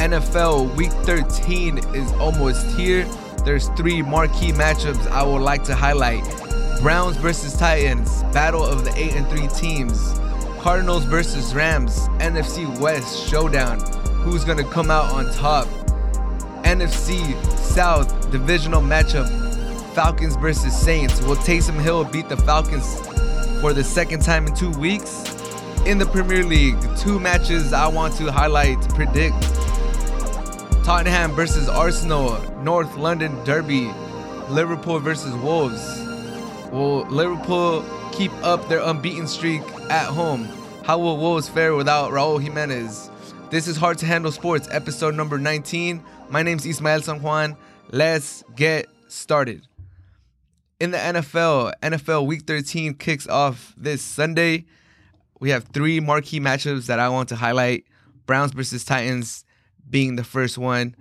NFL Week 13 is almost here. There's three marquee matchups I would like to highlight. Browns versus Titans, battle of the 8 and 3 teams. Cardinals versus Rams, NFC West showdown. Who's going to come out on top? NFC South divisional matchup. Falcons versus Saints. Will Taysom Hill beat the Falcons for the second time in two weeks? In the Premier League, two matches I want to highlight, predict. Tottenham versus Arsenal, North London Derby, Liverpool versus Wolves. Will Liverpool keep up their unbeaten streak at home? How will Wolves fare without Raul Jimenez? This is Hard to Handle Sports, episode number 19. My name's Ismael San Juan. Let's get started. In the NFL, NFL Week 13 kicks off this Sunday. We have three marquee matchups that I want to highlight Browns versus Titans being the first one.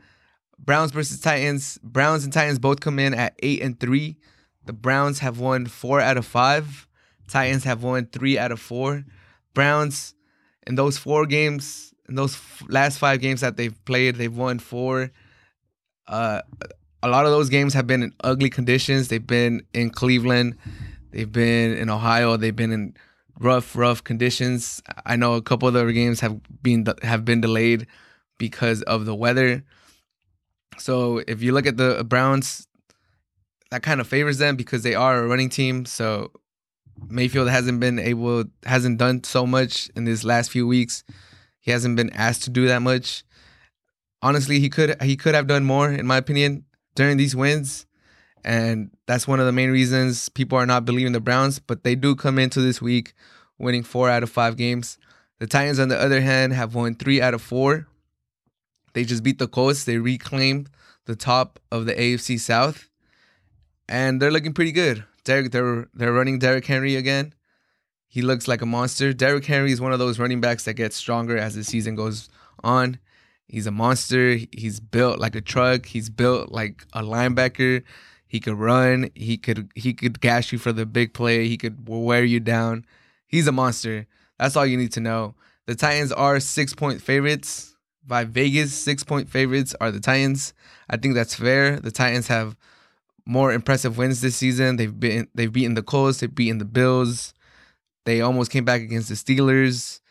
Browns versus Titans. Browns and Titans both come in at 8 and 3. The Browns have won 4 out of 5. Titans have won 3 out of 4. Browns in those 4 games, in those last 5 games that they've played, they've won 4. Uh a lot of those games have been in ugly conditions. They've been in Cleveland, they've been in Ohio, they've been in rough, rough conditions. I know a couple of their games have been have been delayed because of the weather. So if you look at the Browns, that kind of favors them because they are a running team. So Mayfield hasn't been able, hasn't done so much in these last few weeks. He hasn't been asked to do that much. Honestly, he could he could have done more, in my opinion, during these wins. And that's one of the main reasons people are not believing the Browns, but they do come into this week winning four out of five games. The Titans, on the other hand, have won three out of four. They just beat the Colts. They reclaimed the top of the AFC South, and they're looking pretty good. Derrick, they're they're running Derrick Henry again. He looks like a monster. Derrick Henry is one of those running backs that gets stronger as the season goes on. He's a monster. He's built like a truck. He's built like a linebacker. He could run. He could he could gash you for the big play. He could wear you down. He's a monster. That's all you need to know. The Titans are six point favorites by Vegas. Six point favorites are the Titans. I think that's fair. The Titans have more impressive wins this season. They've been they've beaten the Colts, they've beaten the Bills. They almost came back against the Steelers,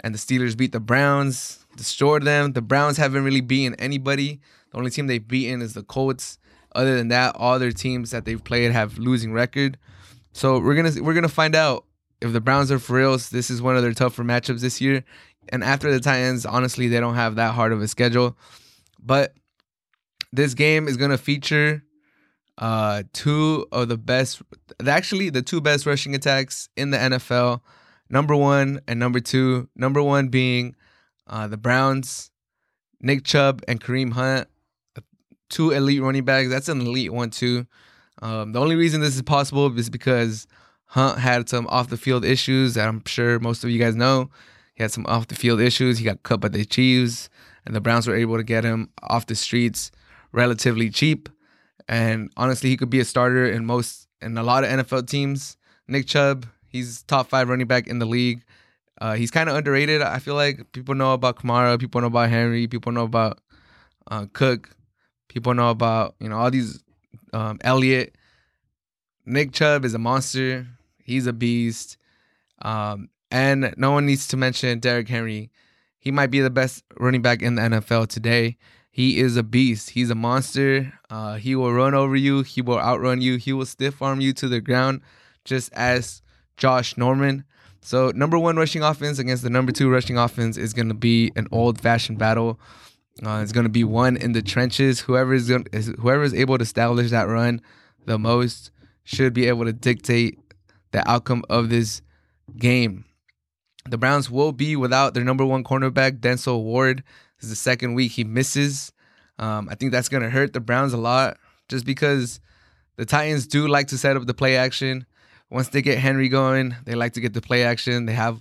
and the Steelers beat the Browns, destroyed them. The Browns haven't really beaten anybody. The only team they've beaten is the Colts. Other than that, all their teams that they've played have losing record. So we're gonna we're gonna find out if the Browns are for reals. This is one of their tougher matchups this year. And after the Titans, honestly, they don't have that hard of a schedule. But this game is gonna feature uh, two of the best, actually the two best rushing attacks in the NFL. Number one and number two. Number one being uh, the Browns, Nick Chubb and Kareem Hunt, two elite running backs. That's an elite one too. Um, the only reason this is possible is because Hunt had some off the field issues that I'm sure most of you guys know. He had some off the field issues. He got cut by the Chiefs, and the Browns were able to get him off the streets relatively cheap. And honestly, he could be a starter in most in a lot of NFL teams. Nick Chubb, he's top five running back in the league. Uh, he's kind of underrated. I feel like people know about Kamara, people know about Henry, people know about uh, Cook, people know about you know all these um, Elliott. Nick Chubb is a monster. He's a beast. Um, and no one needs to mention Derrick Henry. He might be the best running back in the NFL today. He is a beast. He's a monster. Uh, he will run over you. He will outrun you. He will stiff arm you to the ground, just as Josh Norman. So, number one rushing offense against the number two rushing offense is going to be an old fashioned battle. Uh, it's going to be one in the trenches. Whoever is, is whoever is able to establish that run the most should be able to dictate the outcome of this game. The Browns will be without their number one cornerback, Denzel Ward. This is the second week he misses. Um, I think that's going to hurt the Browns a lot just because the Titans do like to set up the play action. Once they get Henry going, they like to get the play action. They have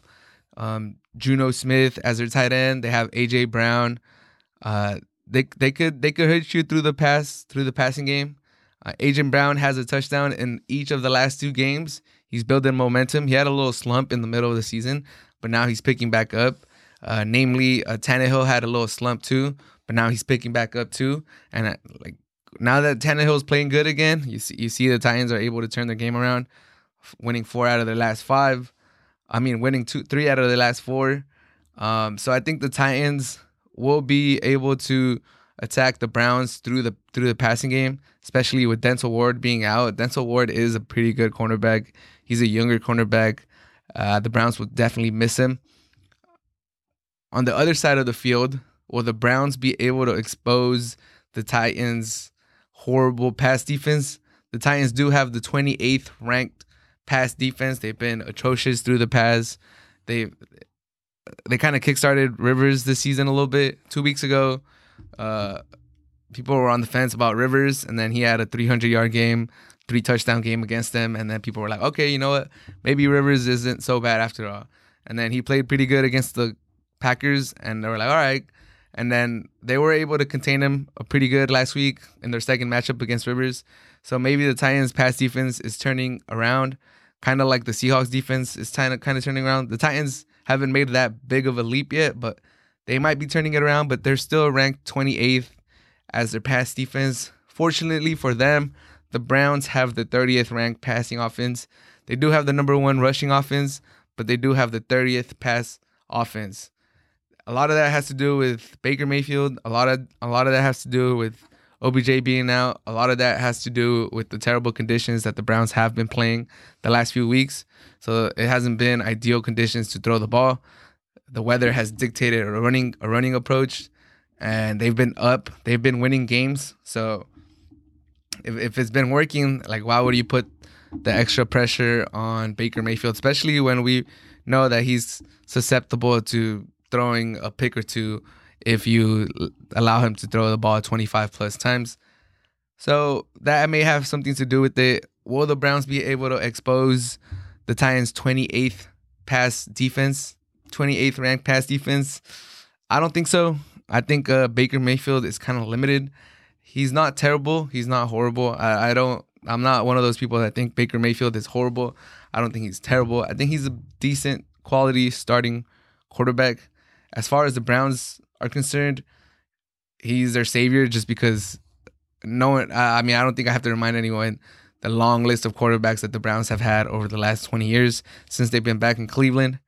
um, Jonnu Smith as their tight end. They have AJ Brown. Uh, they they could they could hurt you through the pass through the passing game. Uh, AJ Brown has a touchdown in each of the last two games. He's building momentum. He had a little slump in the middle of the season, but now he's picking back up. Uh, namely, uh, Tannehill had a little slump too, but now he's picking back up too. And uh, like now that Tannehill's playing good again, you see you see the Titans are able to turn their game around, winning four out of their last five. I mean, winning two, three out of the last four. Um, so I think the Titans will be able to attack the Browns through the through the passing game, especially with Denzel Ward being out. Denzel Ward is a pretty good cornerback. He's a younger cornerback. Uh, the Browns will definitely miss him. On the other side of the field, will the Browns be able to expose the Titans' horrible pass defense? The Titans do have the 28th ranked pass defense. They've been atrocious through the pass. They they kind of kickstarted Rivers this season a little bit. Two weeks ago, uh, people were on the fence about Rivers, and then he had a 300 yard game, three touchdown game against them, and then people were like, okay, you know what? Maybe Rivers isn't so bad after all. And then he played pretty good against the Packers, and they were like, all right. And then they were able to contain him pretty good last week in their second matchup against Rivers. So maybe the Titans' pass defense is turning around, kind of like the Seahawks' defense is kind of kind of turning around. The Titans haven't made that big of a leap yet, but they might be turning it around. But they're still ranked 28th as their pass defense. Fortunately for them, the Browns have the 30th ranked passing offense. They do have the number one rushing offense, but they do have the 30th pass offense. A lot of that has to do with Baker Mayfield. A lot of a lot of that has to do with OBJ being out. A lot of that has to do with the terrible conditions that the Browns have been playing the last few weeks. So it hasn't been ideal conditions to throw the ball. The weather has dictated a running a running approach, and they've been up. They've been winning games. So if if it's been working, like why would you put the extra pressure on Baker Mayfield, especially when we know that he's susceptible to throwing a pick or two if you allow him to throw the ball 25 plus times. So that may have something to do with it. Will the Browns be able to expose the Titans' 28th pass defense, 28th ranked pass defense? I don't think so. I think uh, Baker Mayfield is kind of limited. He's not terrible. He's not horrible. I, I don't. I'm not one of those people that think Baker Mayfield is horrible. I don't think he's terrible. I think he's a decent quality starting quarterback. As far as the Browns are concerned, he's their savior just because no one, I mean, I don't think I have to remind anyone the long list of quarterbacks that the Browns have had over the last 20 years since they've been back in Cleveland.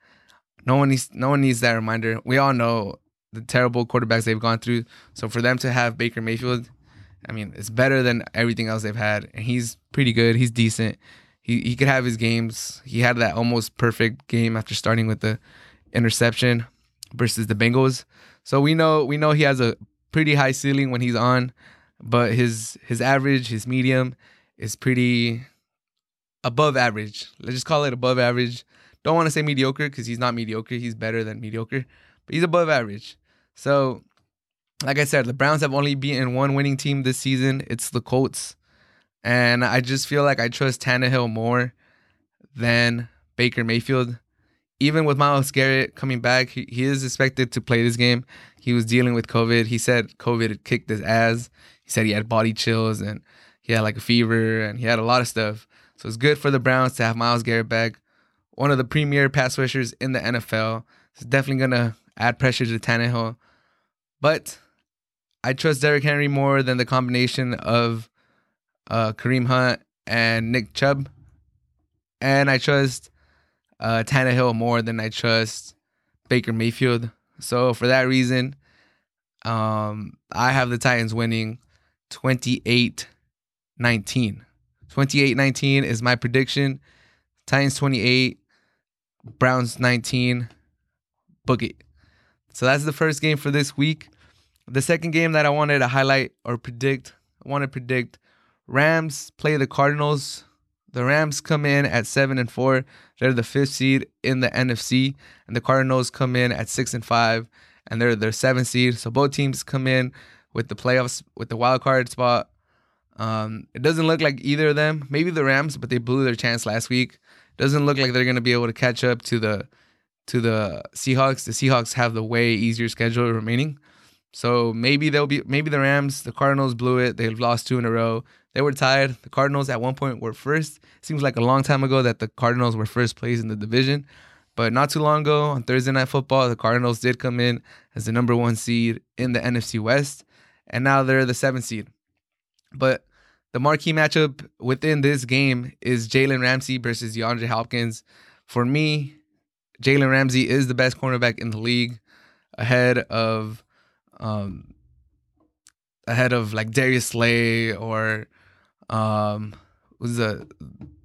No one needs no one needs that reminder. We all know the terrible quarterbacks they've gone through. So for them to have Baker Mayfield, I mean, it's better than everything else they've had. And he's pretty good. He's decent. He he could have his games. He had that almost perfect game after starting with the interception versus the Bengals. So we know we know he has a pretty high ceiling when he's on, but his his average, his medium is pretty above average. Let's just call it above average. Don't want to say mediocre because he's not mediocre. He's better than mediocre, but he's above average. So, like I said, the Browns have only beaten one winning team this season. It's the Colts, and I just feel like I trust Tannehill more than Baker Mayfield even with Myles Garrett coming back, he, he is expected to play this game. He was dealing with COVID. He said COVID had kicked his ass. He said he had body chills and he had like a fever and he had a lot of stuff. So it's good for the Browns to have Myles Garrett back, one of the premier pass rushers in the NFL. It's definitely gonna add pressure to Tannehill, but I trust Derrick Henry more than the combination of uh, Kareem Hunt and Nick Chubb, and I trust uh, Tannehill more than I trust Baker Mayfield. So for that reason, um, I have the Titans winning 28 19. 28 19 is my prediction. Titans 28, Browns 19. Book it. So that's the first game for this week. The second game that I wanted to highlight or predict, I want to predict Rams play the Cardinals the Rams come in at seven and four. They're the fifth seed in the NFC, and the Cardinals come in at six and five, and they're their seventh seed. So both teams come in with the playoffs with the wild card spot. Um, it doesn't look like either of them. Maybe the Rams, but they blew their chance last week. Doesn't look like they're going to be able to catch up to the to the Seahawks. The Seahawks have the way easier schedule remaining. So maybe they'll be maybe the Rams, the Cardinals blew it. They've lost two in a row. They were tired. The Cardinals at one point were first. Seems like a long time ago that the Cardinals were first place in the division. But not too long ago on Thursday Night Football, the Cardinals did come in as the number one seed in the NFC West, and now they're the seventh seed. But the marquee matchup within this game is Jalen Ramsey versus DeAndre Hopkins. For me, Jalen Ramsey is the best cornerback in the league, ahead of, um, ahead of like Darius Slay or, um, who's the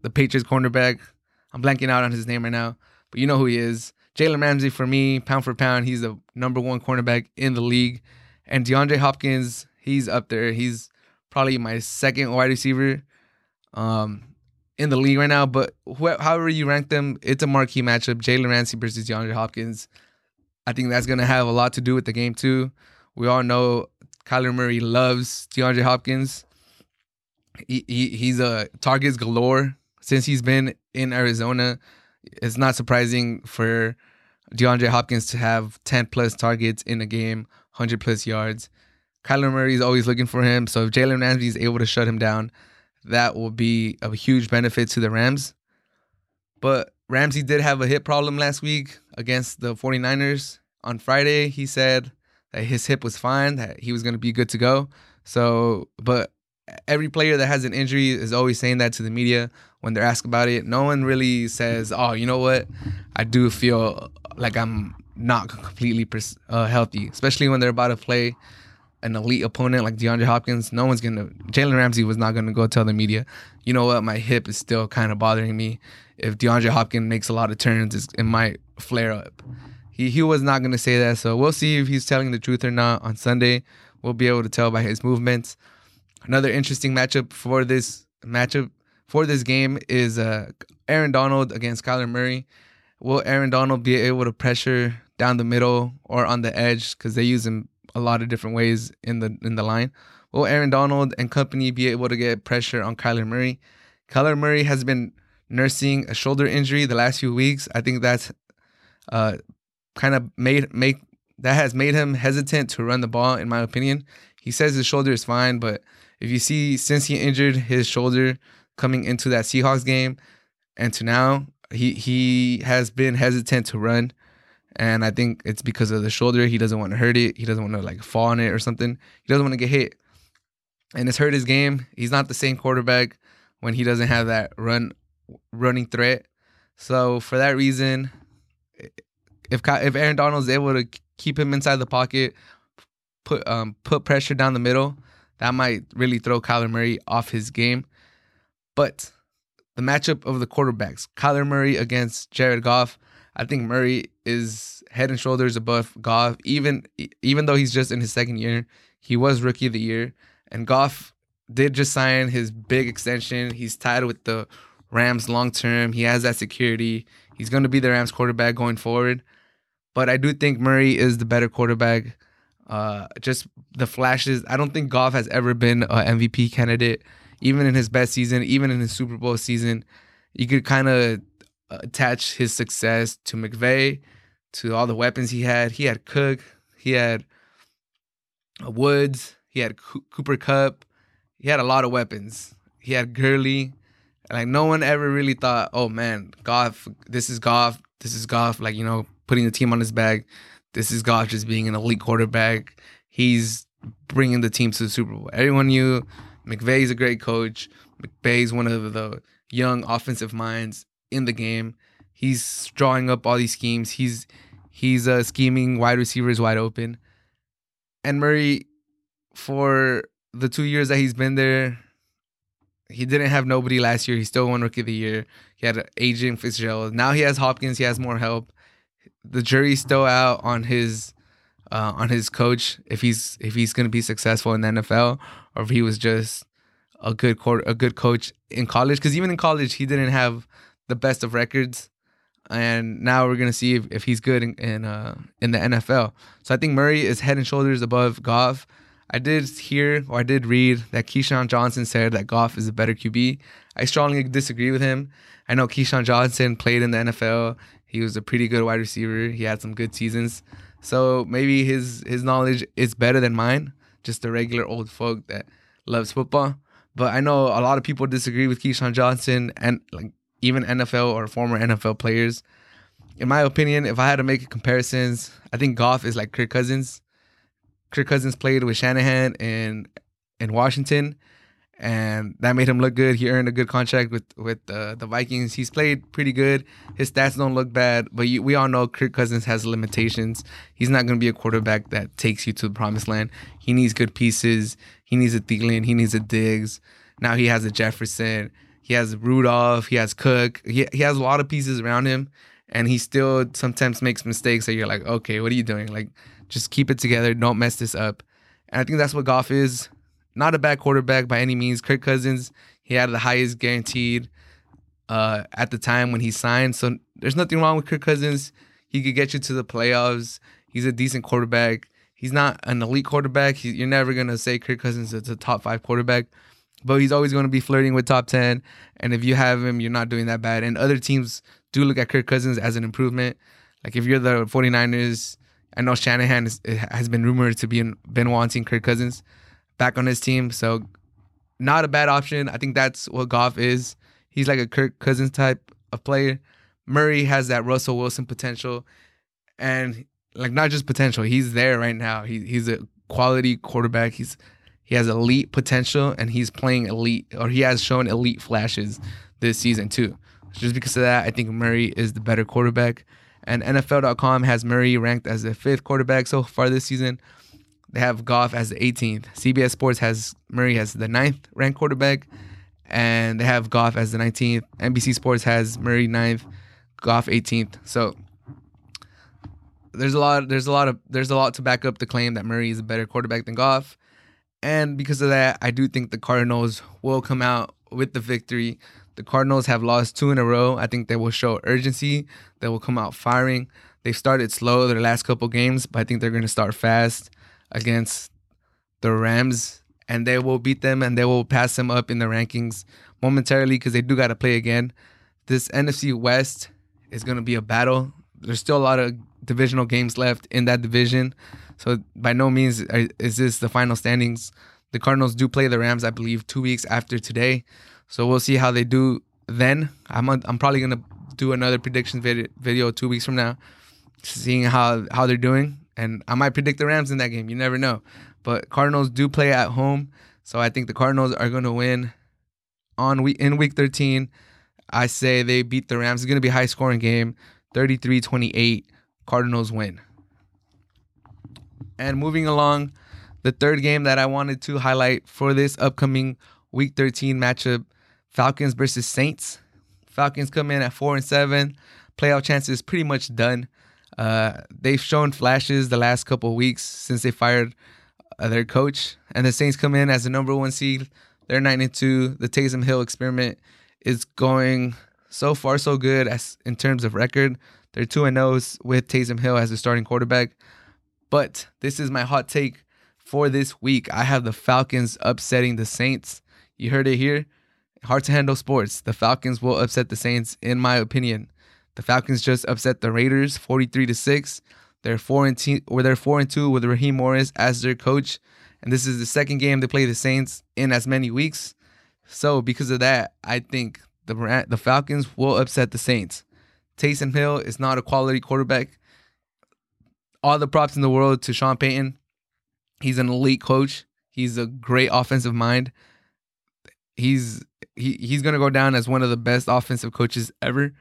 the Patriots cornerback? I'm blanking out on his name right now, but you know who he is. Jalen Ramsey for me, pound for pound, he's the number one cornerback in the league, and DeAndre Hopkins, he's up there. He's probably my second wide receiver um, in the league right now. But wh- however you rank them, it's a marquee matchup. Jalen Ramsey versus DeAndre Hopkins. I think that's going to have a lot to do with the game, too. We all know Kyler Murray loves DeAndre Hopkins. He, he He's a targets galore since he's been in Arizona. It's not surprising for DeAndre Hopkins to have 10 plus targets in a game, 100 plus yards. Kyler Murray is always looking for him. So if Jalen Ramsey is able to shut him down, that will be a huge benefit to the Rams. But Ramsey did have a hip problem last week against the 49ers. On Friday, he said that his hip was fine, that he was going to be good to go. So, but every player that has an injury is always saying that to the media when they're asked about it. No one really says, "Oh, you know what? I do feel like I'm not completely uh, healthy," especially when they're about to play an elite opponent like DeAndre Hopkins, no one's gonna. Jalen Ramsey was not gonna go tell the media, you know what, my hip is still kind of bothering me. If DeAndre Hopkins makes a lot of turns, it might flare up. He he was not gonna say that, so we'll see if he's telling the truth or not on Sunday. We'll be able to tell by his movements. Another interesting matchup for this matchup for this game is uh, Aaron Donald against Kyler Murray. Will Aaron Donald be able to pressure down the middle or on the edge because they use him a lot of different ways in the in the line. Will Aaron Donald and company be able to get pressure on Kyler Murray? Kyler Murray has been nursing a shoulder injury the last few weeks. I think that's uh, kind of made make that has made him hesitant to run the ball. In my opinion, he says his shoulder is fine, but if you see since he injured his shoulder coming into that Seahawks game and to now, he he has been hesitant to run and I think it's because of the shoulder. He doesn't want to hurt it. He doesn't want to like fall on it or something. He doesn't want to get hit, and it's hurt his game. He's not the same quarterback when he doesn't have that run running threat. So for that reason, if if Aaron Donald is able to keep him inside the pocket, put um put pressure down the middle, that might really throw Kyler Murray off his game. But the matchup of the quarterbacks, Kyler Murray against Jared Goff, I think Murray is head and shoulders above Goff. Even even though he's just in his second year, he was rookie of the year, and Goff did just sign his big extension. He's tied with the Rams long term. He has that security. He's going to be the Rams quarterback going forward. But I do think Murray is the better quarterback. Uh, just the flashes. I don't think Goff has ever been an MVP candidate, even in his best season, even in his Super Bowl season. You could kind of attach his success to McVay, to all the weapons he had. He had Cook, he had uh, Woods, he had Cooper Kupp, he had a lot of weapons. He had Gurley. Like no one ever really thought, oh man, Goff, this is Goff, this is Goff. Like you know, putting the team on his back. This is Goff just being an elite quarterback. He's bringing the team to the Super Bowl. Everyone knew McVay's a great coach. McVay's one of the young offensive minds in the game. He's drawing up all these schemes. He's he's uh, scheming wide receivers wide open. And Murray, for the two years that he's been there, he didn't have nobody last year. He still won Rookie of the Year. He had agent Fitzgerald. Now he has Hopkins. He has more help. The jury's still out on his uh, on his coach if he's if he's going to be successful in the NFL or if he was just a good court, a good coach in college. Because even in college, he didn't have the best of records, and now we're gonna see if, if he's good in in, uh, in the NFL. So I think Murray is head and shoulders above Goff. I did hear or I did read that Keyshawn Johnson said that Goff is a better QB. I strongly disagree with him. I know Keyshawn Johnson played in the NFL. He was a pretty good wide receiver. He had some good seasons. So maybe his his knowledge is better than mine. Just a regular old folk that loves football. But I know a lot of people disagree with Keyshawn Johnson and like even NFL or former NFL players. in my opinion, if I had to make comparisons, I think Goff is like Kirk Cousins. Kirk Cousins played with Shanahan in in Washington, and that made him look good. He earned a good contract with with uh, the Vikings. He's played pretty good. His stats don't look bad, but you, we all know Kirk Cousins has limitations. He's not going to be a quarterback that takes you to the promised land. He needs good pieces. He needs a Thielen. He needs a Diggs. Now he has a Jefferson. He has Rudolph. He has Cook. He he has a lot of pieces around him, and he still sometimes makes mistakes. So you're like, okay, what are you doing? Like, just keep it together. Don't mess this up. And I think that's what Goff is not a bad quarterback by any means. Kirk Cousins, he had the highest guaranteed uh, at the time when he signed. So there's nothing wrong with Kirk Cousins. He could get you to the playoffs. He's a decent quarterback. He's not an elite quarterback. He, you're never gonna say Kirk Cousins is a top five quarterback, but he's always gonna be flirting with top ten. And if you have him, you're not doing that bad. And other teams do look at Kirk Cousins as an improvement. Like if you're the 49ers, I know Shanahan is, has been rumored to be been wanting Kirk Cousins back on his team. So not a bad option. I think that's what Goff is. He's like a Kirk Cousins type of player. Murray has that Russell Wilson potential, and like not just potential, he's there right now. He he's a quality quarterback. He's he has elite potential, and he's playing elite, or he has shown elite flashes this season too. Just because of that, I think Murray is the better quarterback. And NFL.com has Murray ranked as the fifth quarterback so far this season. They have Goff as the 18th. CBS Sports has Murray as the ninth ranked quarterback, and they have Goff as the 19th. NBC Sports has Murray ninth, Goff 18th. So there's a lot. There's a lot of. There's a lot to back up the claim that Murray is a better quarterback than Goff, and because of that, I do think the Cardinals will come out with the victory. The Cardinals have lost two in a row. I think they will show urgency. They will come out firing. They've started slow their last couple games, but I think they're going to start fast against the Rams, and they will beat them and they will pass them up in the rankings momentarily because they do got to play again. This NFC West is going to be a battle. There's still a lot of divisional games left in that division, so by no means uh, is this the final standings. The Cardinals do play the Rams, I believe, two weeks after today, so we'll see how they do then. I'm I'm probably gonna do another prediction video, video two weeks from now, seeing how how they're doing and I might predict the Rams in that game. You never know. But Cardinals do play at home, so I think the Cardinals are going to win on week in week 13. I say they beat the Rams. It's going to be a high scoring game, 33-28. Cardinals win. And moving along, the third game that I wanted to highlight for this upcoming week 13 matchup, Falcons versus Saints. Falcons come in at 4 and 7. Playoff chances pretty much done. Uh, they've shown flashes the last couple weeks since they fired uh, their coach, and the Saints come in as the number one seed. They're nine and two. The Taysom Hill experiment is going so far so good as in terms of record. They're two and zero oh with Taysom Hill as the starting quarterback. But this is my hot take for this week. I have the Falcons upsetting the Saints. You heard it here. Hard to handle sports. The Falcons will upset the Saints, in my opinion. The Falcons just upset the Raiders 43 to 6. They're 4 and 2 or they're 4 and 2 with Raheem Morris as their coach. And this is the second game they play the Saints in as many weeks. So because of that, I think the the Falcons will upset the Saints. Taysom Hill is not a quality quarterback. All the props in the world to Sean Payton. He's an elite coach. He's a great offensive mind. He's he, he's gonna go down as one of the best offensive coaches ever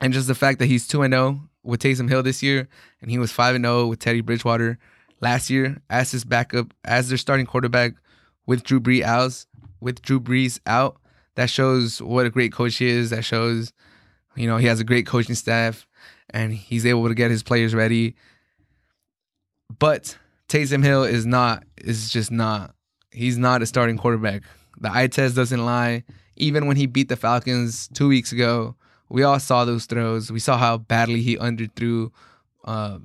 and just the fact that he's 2 and 0 with Taysom Hill this year and he was 5 and 0 with Teddy Bridgewater last year as his backup as their starting quarterback with Drew Brees out with Drew Brees out that shows what a great coach he is. That shows you know he has a great coaching staff and he's able to get his players ready. But Taysom Hill is not is just not he's not a starting quarterback. The eye test doesn't lie. Even when he beat the Falcons 2 weeks ago we all saw those throws. We saw how badly he underthrew uh,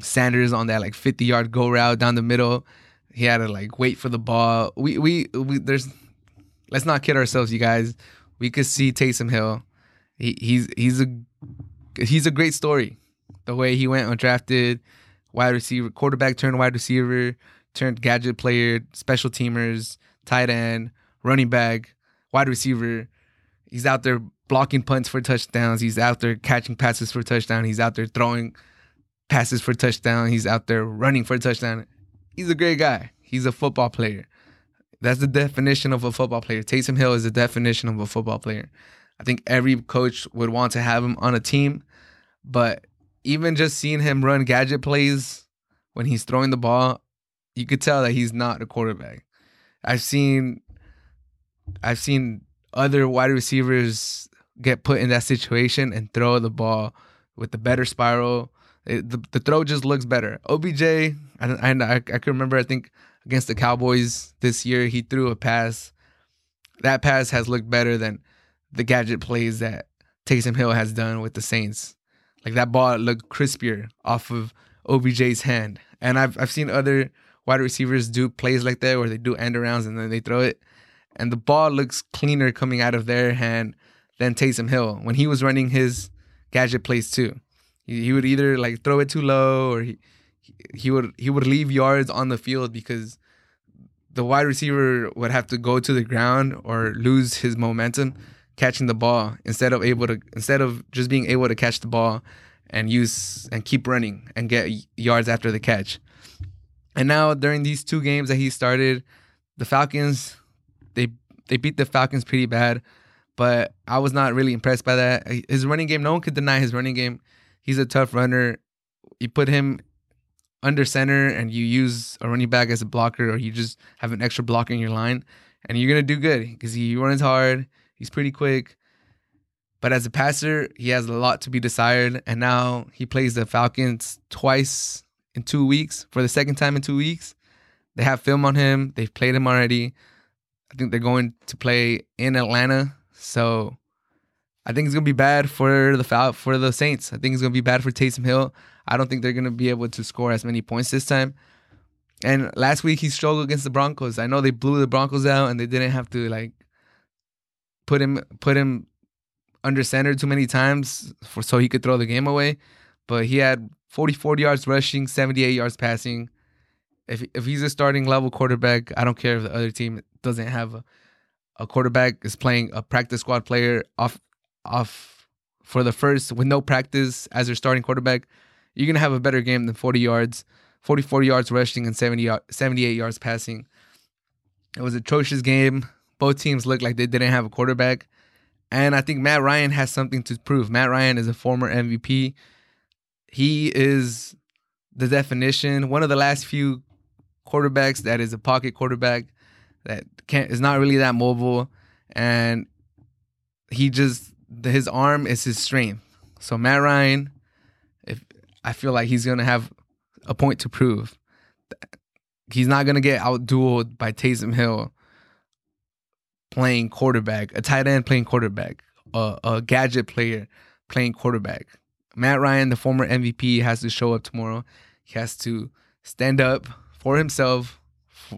Sanders on that like 50 yard go route down the middle. He had to like wait for the ball. We we we there's let's not kid ourselves, you guys. We could see Taysom Hill. He, he's he's a he's a great story. The way he went undrafted, wide receiver, quarterback turned wide receiver, turned gadget player, special teamers, tight end, running back, wide receiver. He's out there blocking punts for touchdowns. He's out there catching passes for touchdown. He's out there throwing passes for touchdown. He's out there running for touchdown. He's a great guy. He's a football player. That's the definition of a football player. Taysom Hill is the definition of a football player. I think every coach would want to have him on a team, but even just seeing him run gadget plays when he's throwing the ball, you could tell that he's not a quarterback. I've seen I've seen other wide receivers get put in that situation and throw the ball with the better spiral. It, the, the throw just looks better. OBJ, I, I, I can remember, I think against the Cowboys this year, he threw a pass. That pass has looked better than the gadget plays that Taysom Hill has done with the Saints. Like that ball looked crispier off of OBJ's hand. And I've I've seen other wide receivers do plays like that where they do end arounds and then they throw it. And the ball looks cleaner coming out of their hand than Taysom Hill when he was running his gadget plays too. He, he would either like throw it too low or he he would he would leave yards on the field because the wide receiver would have to go to the ground or lose his momentum catching the ball instead of able to instead of just being able to catch the ball and use and keep running and get yards after the catch. And now during these two games that he started, the Falcons they they beat the Falcons pretty bad, but I was not really impressed by that. His running game, no one could deny his running game. He's a tough runner. You put him under center and you use a running back as a blocker or you just have an extra blocker in your line and you're going to do good because he runs hard, he's pretty quick. But as a passer, he has a lot to be desired and now he plays the Falcons twice in 2 weeks for the second time in 2 weeks. They have film on him, they've played him already. I think they're going to play in Atlanta, so I think it's gonna be bad for the for the Saints. I think it's gonna be bad for Taysom Hill. I don't think they're gonna be able to score as many points this time. And last week he struggled against the Broncos. I know they blew the Broncos out and they didn't have to like put him put him under center too many times for so he could throw the game away. But he had 44 yards rushing, 78 yards passing. If if he's a starting level quarterback, I don't care if the other team doesn't have a, a quarterback is playing a practice squad player off off for the first with no practice as their starting quarterback, you're gonna have a better game than 40 yards, 44 yards rushing and 70 78 yards passing. It was atrocious game. Both teams looked like they didn't have a quarterback. And I think Matt Ryan has something to prove. Matt Ryan is a former MVP. He is the definition, one of the last few quarterbacks that is a pocket quarterback that can't is not really that mobile and he just his arm is his strength. So Matt Ryan, if I feel like he's gonna have a point to prove. He's not gonna get outdueled by Taysom Hill playing quarterback, a tight end playing quarterback, a, a gadget player playing quarterback. Matt Ryan, the former MVP, has to show up tomorrow. He has to stand up for himself,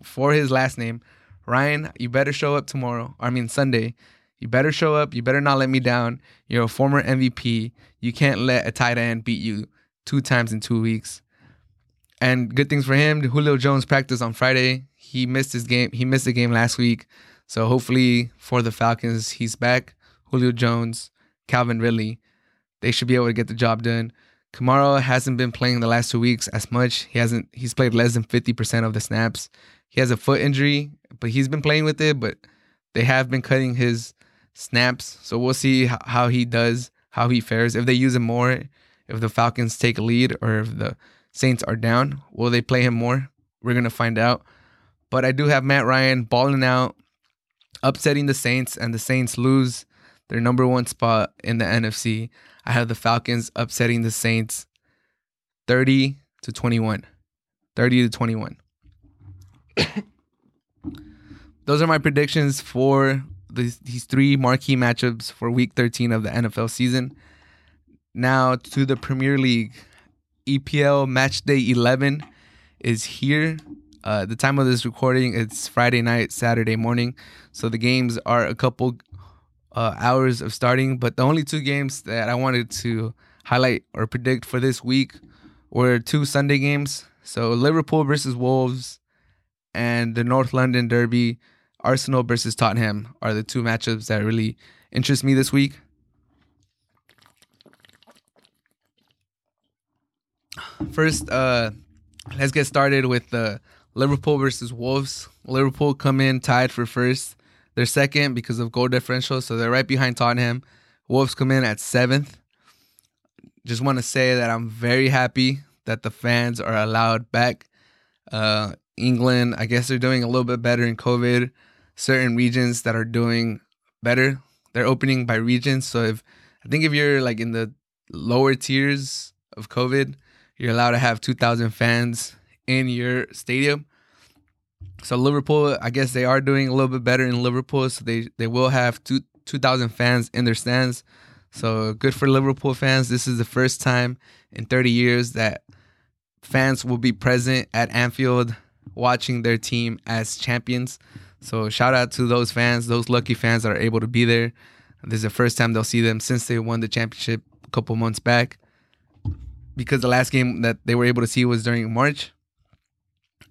for his last name. Ryan, you better show up tomorrow. I mean Sunday you better show up. You better not let me down. You're a former MVP. You can't let a tight end beat you two times in two weeks. And good things for him. Julio Jones practiced on Friday. He missed his game. He missed the game last week. So hopefully for the Falcons, he's back. Julio Jones, Calvin Ridley, they should be able to get the job done. Kamara hasn't been playing the last two weeks as much. He hasn't. He's played less than fifty percent of the snaps. He has a foot injury, but he's been playing with it. But they have been cutting his snaps. So we'll see how he does, how he fares. If they use him more, if the Falcons take a lead, or if the Saints are down, will they play him more? We're gonna find out. But I do have Matt Ryan balling out, upsetting the Saints, and the Saints lose their number one spot in the NFC. I have the Falcons upsetting the Saints 30 to 21. 30 to 21. Those are my predictions for these, these three marquee matchups for week 13 of the NFL season. Now to the Premier League. EPL match day 11 is here. Uh, the time of this recording, it's Friday night, Saturday morning. So the games are a couple uh, hours of starting. But the only two games that I wanted to highlight or predict for this week were two Sunday games. So Liverpool versus Wolves and the North London Derby Arsenal versus Tottenham are the two matchups that really interest me this week. First, uh, let's get started with the Liverpool versus Wolves. Liverpool come in tied for first. They're second because of goal differential, so they're right behind Tottenham. Wolves come in at seventh. Just want to say that I'm very happy that the fans are allowed back. Uh, England, I guess they're doing a little bit better in COVID. Certain regions that are doing better, they're opening by region. So if I think if you're like in the lower tiers of COVID, you're allowed to have 2,000 fans in your stadium. So Liverpool, I guess they are doing a little bit better in Liverpool. So they they will have two 2,000 fans in their stands. So good for Liverpool fans. This is the first time in 30 years that fans will be present at Anfield watching their team as champions. So shout out to those fans, those lucky fans that are able to be there. This is the first time they'll see them since they won the championship a couple months back. Because the last game that they were able to see was during March.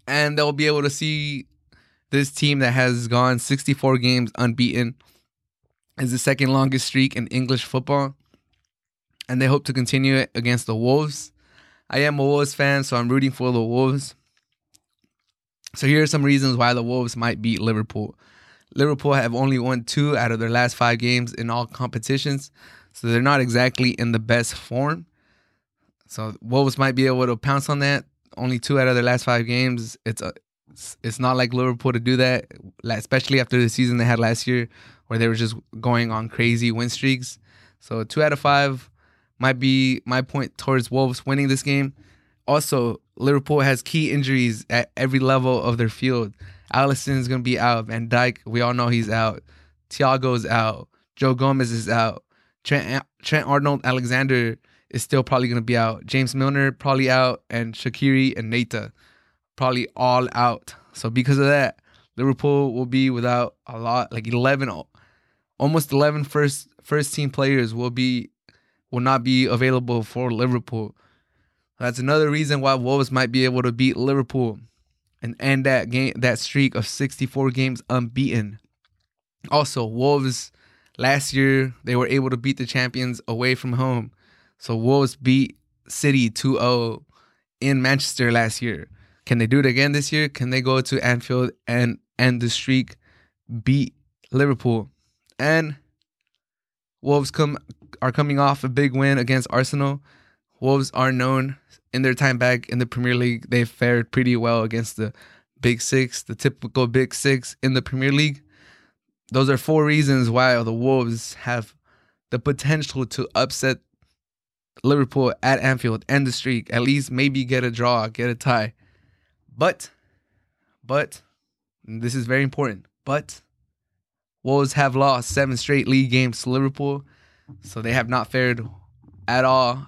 And they'll be able to see this team that has gone 64 games unbeaten is the second longest streak in English football. And they hope to continue it against the Wolves. I am a Wolves fan, so I'm rooting for the Wolves. So here are some reasons why the Wolves might beat Liverpool. Liverpool have only won two out of their last five games in all competitions, so they're not exactly in the best form. So Wolves might be able to pounce on that. Only two out of their last five games. It's a, it's not like Liverpool to do that, especially after the season they had last year, where they were just going on crazy win streaks. So two out of five might be my point towards Wolves winning this game. Also, Liverpool has key injuries at every level of their field. Alisson is going to be out. Van Dijk, we all know he's out. Thiago's out. Joe Gomez is out. Trent, Trent Arnold Alexander is still probably going to be out. James Milner probably out. And Shaqiri and Keita probably all out. So because of that, Liverpool will be without a lot, like 11, almost 11 first, first team players will be will not be available for Liverpool. That's another reason why Wolves might be able to beat Liverpool and end that game that streak of 64 games unbeaten. Also, Wolves last year they were able to beat the champions away from home. So Wolves beat City 2-0 in Manchester last year. Can they do it again this year? Can they go to Anfield and end the streak, beat Liverpool? And Wolves come are coming off a big win against Arsenal. Wolves are known in their time back in the Premier League, they fared pretty well against the Big Six, the typical Big Six in the Premier League. Those are four reasons why the Wolves have the potential to upset Liverpool at Anfield, end the streak, at least maybe get a draw, get a tie. But, but, this is very important, but Wolves have lost seven straight league games to Liverpool, so they have not fared at all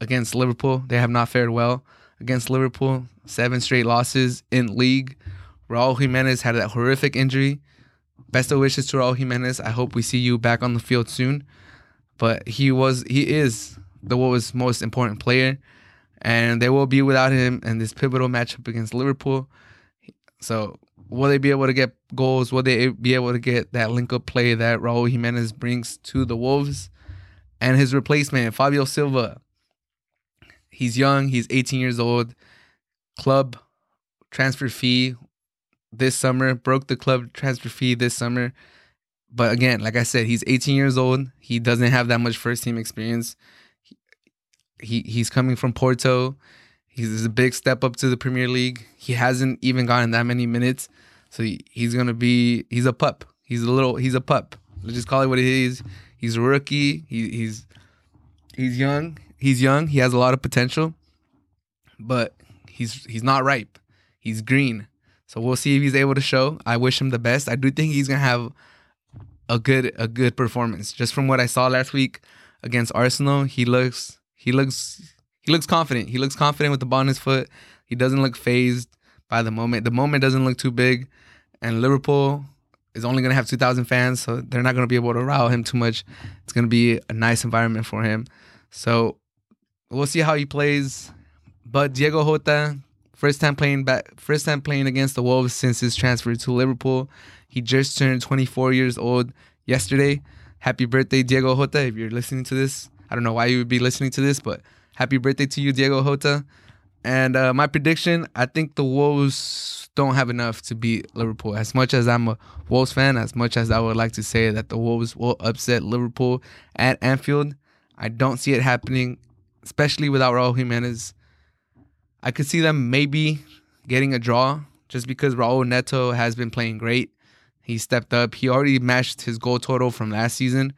against Liverpool. They have not fared well against Liverpool. Seven straight losses in league. Raul Jimenez had that horrific injury. Best of wishes to Raul Jimenez. I hope we see you back on the field soon. But he was he is the world's most important player. And they will be without him in this pivotal matchup against Liverpool. So will they be able to get goals? Will they be able to get that link up play that Raul Jimenez brings to the Wolves? And his replacement, Fabio Silva, He's young. He's 18 years old. Club transfer fee this summer broke the club transfer fee this summer. But again, like I said, he's 18 years old. He doesn't have that much first team experience. He, he he's coming from Porto. He's a big step up to the Premier League. He hasn't even gotten that many minutes, so he, he's gonna be. He's a pup. He's a little. He's a pup. Let's just call it what it is. He's a rookie. He, he's he's young he's young. He has a lot of potential, but he's he's not ripe. He's green. So we'll see if he's able to show. I wish him the best. I do think he's gonna have a good a good performance. Just from what I saw last week against Arsenal, he looks he looks he looks confident. He looks confident with the ball in his foot. He doesn't look phased by the moment. The moment doesn't look too big, and Liverpool is only gonna have two thousand fans, so they're not gonna be able to rile him too much. It's gonna be a nice environment for him. So We'll see how he plays. But Diego Jota, first time playing back, first time playing against the Wolves since his transfer to Liverpool. He just turned 24 years old yesterday. Happy birthday, Diego Jota! If you're listening to this, I don't know why you would be listening to this, but happy birthday to you, Diego Jota. And uh, my prediction, I think the Wolves don't have enough to beat Liverpool. As much as I'm a Wolves fan, as much as I would like to say that the Wolves will upset Liverpool at Anfield, I don't see it happening, especially without Raul Jimenez. I could see them maybe getting a draw just because Raul Neto has been playing great. He stepped up. He already matched his goal total from last season.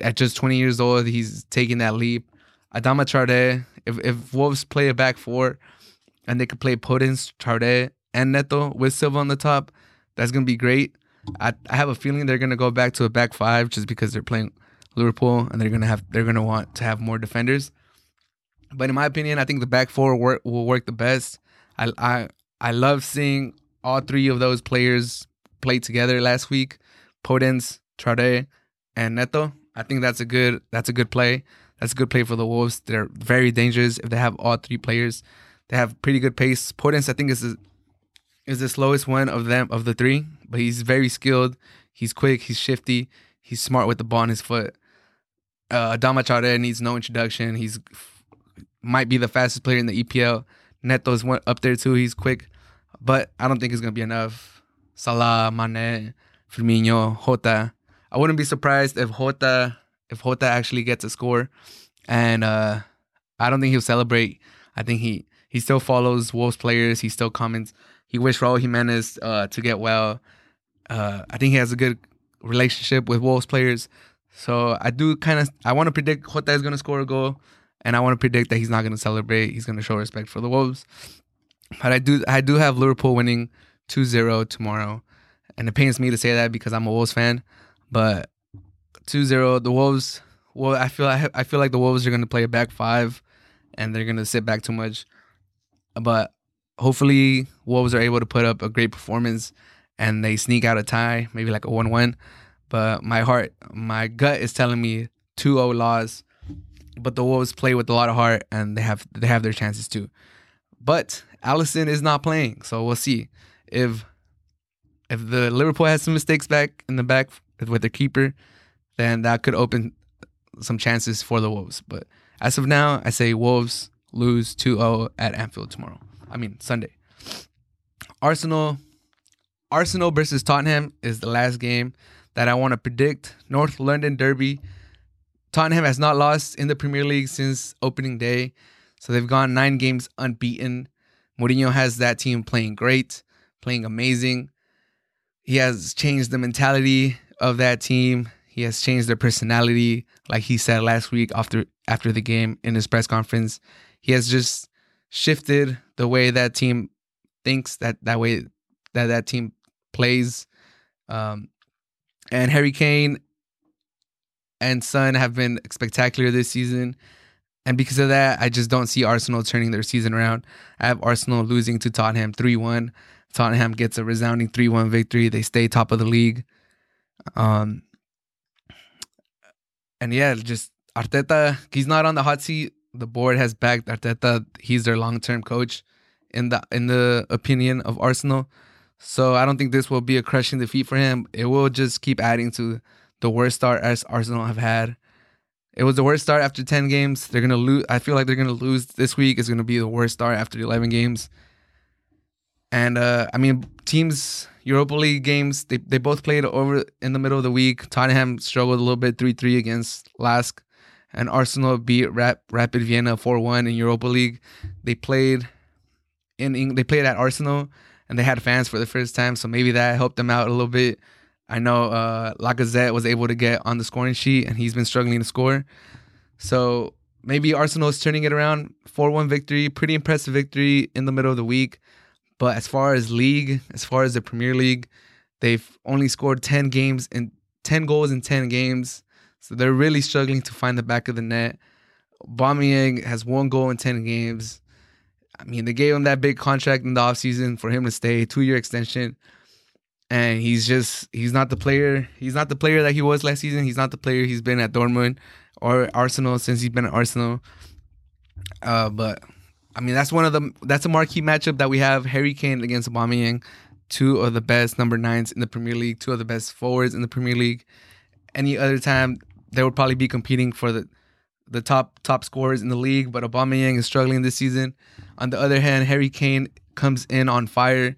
At just 20 years old, he's taking that leap. Adama Traore, if, if Wolves play a back four and they could play Podence, Traore, and Neto with Silva on the top, that's going to be great. I, I have a feeling they're going to go back to a back five just because they're playing Liverpool and they're to have they're to want to have more defenders. But in my opinion, I think the back four work, will work the best. I I I love seeing all three of those players play together last week. Podence, Traore, and Neto. I think that's a good that's a good play. That's a good play for the Wolves. They're very dangerous if they have all three players. They have pretty good pace. Podence, I think, is the, is the slowest one of them of the three, but he's very skilled. He's quick. He's shifty. He's smart with the ball on his foot. Uh, Adama Traore needs no introduction. He's might be the fastest player in the EPL. Neto's one up there too. He's quick, but I don't think it's gonna be enough. Salah, Mane, Firmino, Jota. I wouldn't be surprised if Jota if Jota actually gets a score, and uh, I don't think he'll celebrate. I think he he still follows Wolves players. He still comments. He wished Raul Jimenez uh, to get well. Uh, I think he has a good relationship with Wolves players. So I do kind of I want to predict Jota is going to score a goal, and I want to predict that he's not going to celebrate. He's going to show respect for the Wolves. But I do I do have Liverpool winning 2-0 tomorrow, and it pains me to say that because I'm a Wolves fan. But 2-0, the Wolves. Well, I feel I, I feel like the Wolves are going to play a back five, and they're going to sit back too much. But hopefully, Wolves are able to put up a great performance, and they sneak out a tie, maybe like a one-one. But my heart, my gut is telling me 2-0 loss. But the Wolves play with a lot of heart, and they have they have their chances too. But Alisson is not playing, so we'll see if if the Liverpool has some mistakes back in the back with their keeper then that could open some chances for the Wolves. But as of now, I say Wolves lose 2-0 at Anfield tomorrow. I mean Sunday. Arsenal Arsenal versus Tottenham is the last game that I want to predict. North London Derby. Tottenham has not lost in the Premier League since opening day. So they've gone 9 games unbeaten. Mourinho has that team playing great, playing amazing. He has changed the mentality of that team. He has changed their personality, like he said last week after after the game in his press conference. He has just shifted the way that team thinks, that that way that that team plays. Um, and Harry Kane and Son have been spectacular this season. And because of that, I just don't see Arsenal turning their season around. I have Arsenal losing to Tottenham 3 1. Tottenham gets a resounding 3 1 victory. They stay top of the league. Um, and yeah, just Arteta, he's not on the hot seat. The board has backed Arteta. He's their long term coach in the in the opinion of Arsenal. So I don't think this will be a crushing defeat for him. It will just keep adding to the worst start as Arsenal have had. It was the worst start after 10 games. They're going to lose. I feel like they're going to lose this week. It's going to be the worst start after 11 games. And uh, I mean, teams Europa League games, they, they both played over in the middle of the week. Tottenham struggled a little bit 3 3 against LASK, and Arsenal beat Rap, Rapid Vienna 4 1 in Europa League. They played in they played at Arsenal and they had fans for the first time, so maybe that helped them out a little bit. I know uh, Lacazette was able to get on the scoring sheet and he's been struggling to score. So maybe Arsenal is turning it around. 4 1 victory, pretty impressive victory in the middle of the week. But as far as league, as far as the Premier League, they've only scored 10 games and 10 goals in 10 games. So they're really struggling to find the back of the net. Aubameyang has one goal in 10 games. I mean, they gave him that big contract in the offseason for him to stay, two-year extension. And he's just he's not the player. He's not the player that he was last season. He's not the player he's been at Dortmund or Arsenal since he's been at Arsenal. Uh, but I mean, that's one of the that's a marquee matchup that we have. Harry Kane against Aubameyang, two of the best number nines in the Premier League, two of the best forwards in the Premier League. Any other time, they would probably be competing for the the top top scorers in the league, but Aubameyang is struggling this season. On the other hand, Harry Kane comes in on fire.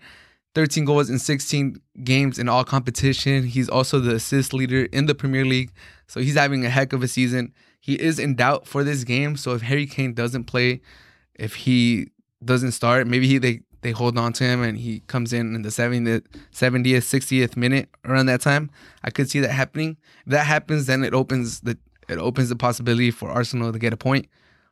13 goals in 16 games in all competition. He's also the assist leader in the Premier League. So he's having a heck of a season. He is in doubt for this game. So if Harry Kane doesn't play, if he doesn't start, maybe he they, they hold on to him and he comes in in the 70th, 70th, 60th minute around that time. I could see that happening. If that happens, then it opens the it opens the possibility for Arsenal to get a point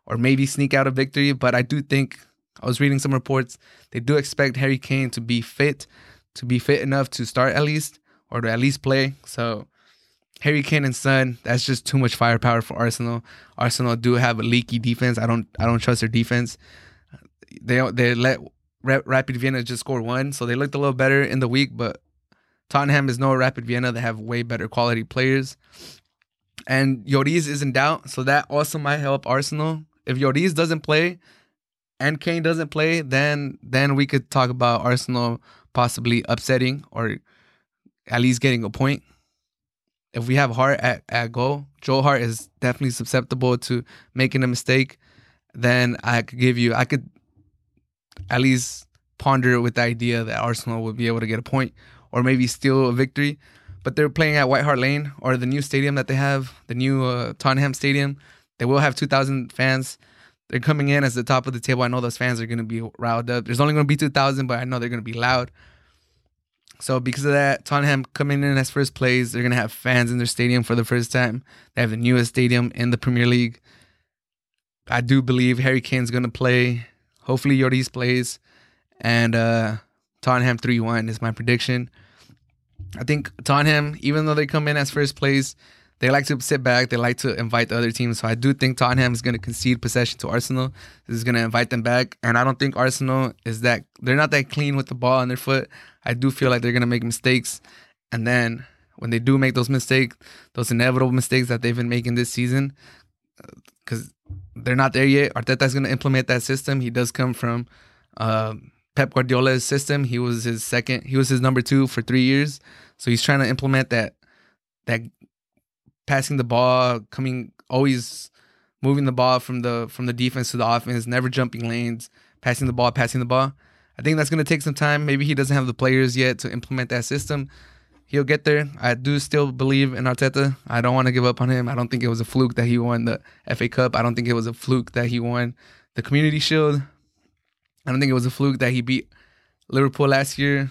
or maybe sneak out a victory. But I do think I was reading some reports. They do expect Harry Kane to be fit, to be fit enough to start at least, or to at least play. So Harry Kane and Son, that's just too much firepower for Arsenal. Arsenal do have a leaky defense. I don't I don't trust their defense. They they let Rapid Vienna just score one, so they looked a little better in the week, but Tottenham is no Rapid Vienna. They have way better quality players. And Lloris is in doubt, so that also might help Arsenal. If Lloris doesn't play, and Kane doesn't play, then then we could talk about Arsenal possibly upsetting or at least getting a point. If we have Hart at, at goal, Joe Hart is definitely susceptible to making a mistake. Then I could give you, I could at least ponder with the idea that Arsenal would be able to get a point or maybe steal a victory. But they're playing at White Hart Lane or the new stadium that they have, the new uh, Tottenham Stadium. They will have 2,000 fans they're coming in as the top of the table. I know those fans are going to be riled up. There's only going to be 2,000, but I know they're going to be loud. So because of that, Tottenham coming in as first place, they're going to have fans in their stadium for the first time. They have the newest stadium in the Premier League. I do believe Harry Kane's going to play. Hopefully, Lloris plays. And uh, Tottenham 3 1 is my prediction. I think Tottenham, even though they come in as first place, they like to sit back. They like to invite the other teams. So I do think Tottenham is going to concede possession to Arsenal. This is going to invite them back. And I don't think Arsenal is that, they're not that clean with the ball on their foot. I do feel like they're going to make mistakes. And then when they do make those mistakes, those inevitable mistakes that they've been making this season, because uh, they're not there yet. Arteta's going to implement that system. He does come from uh, Pep Guardiola's system. He was his second, he was his number two for three years. So he's trying to implement that that passing the ball, coming always moving the ball from the from the defense to the offense, never jumping lanes, passing the ball, passing the ball. I think that's going to take some time. Maybe he doesn't have the players yet to implement that system. He'll get there. I do still believe in Arteta. I don't want to give up on him. I don't think it was a fluke that he won the FA Cup. I don't think it was a fluke that he won the Community Shield. I don't think it was a fluke that he beat Liverpool last year.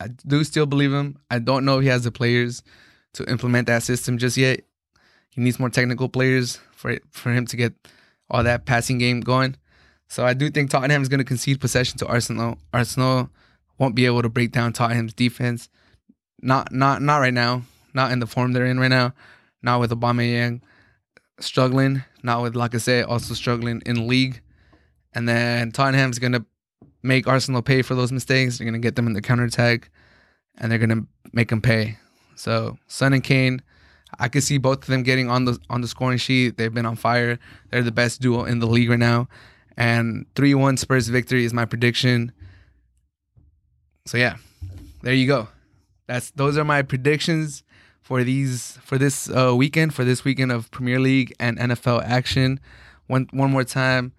I do still believe him. I don't know if he has the players to implement that system just yet. He needs more technical players for it, for him to get all that passing game going. So I do think Tottenham is going to concede possession to Arsenal. Arsenal won't be able to break down Tottenham's defense. Not not not right now. Not in the form they're in right now. Not with Aubameyang struggling. Not with Lacazette also struggling in league. And then Tottenham's going to make Arsenal pay for those mistakes. They're going to get them in the counter attack, and they're going to make them pay. So Son and Kane, I could see both of them getting on the on the scoring sheet. They've been on fire. They're the best duo in the league right now. And three one Spurs victory is my prediction. So yeah, there you go. That's those are my predictions for these for this uh, weekend for this weekend of Premier League and NFL action. One one more time,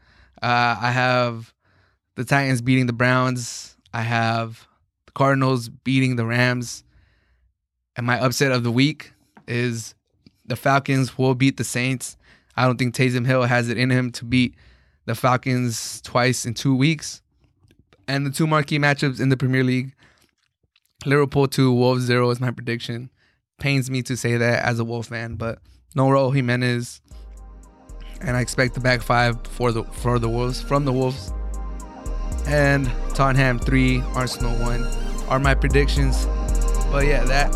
uh, I have the Titans beating the Browns. I have the Cardinals beating the Rams. And my upset of the week is the Falcons will beat the Saints. I don't think Taysom Hill has it in him to beat the Falcons twice in two weeks. And the two marquee matchups in the Premier League Liverpool 2, Wolves 0 is my prediction. Pains me to say that as a Wolf fan, but no Raul Jimenez. And I expect the back five for the for the Wolves from the Wolves. And Tottenham 3, Arsenal 1 are my predictions. But yeah, that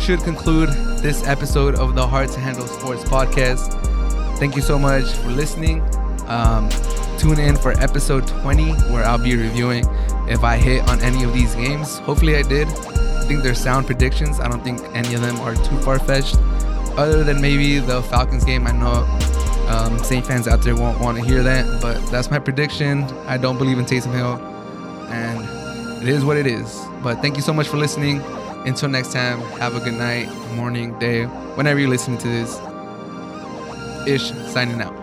should conclude this episode of the Hard to Handle Sports podcast. Thank you so much for listening. Um, tune in for episode 20, where I'll be reviewing if I hit on any of these games. Hopefully, I did. I think they're sound predictions. I don't think any of them are too far fetched. Other than maybe the Falcons game, I know um, Saint fans out there won't want to hear that, but that's my prediction. I don't believe in Taysom Hill, and it is what it is. But thank you so much for listening. Until next time, have a good night, morning, day, whenever you're listening to this. Ish signing out.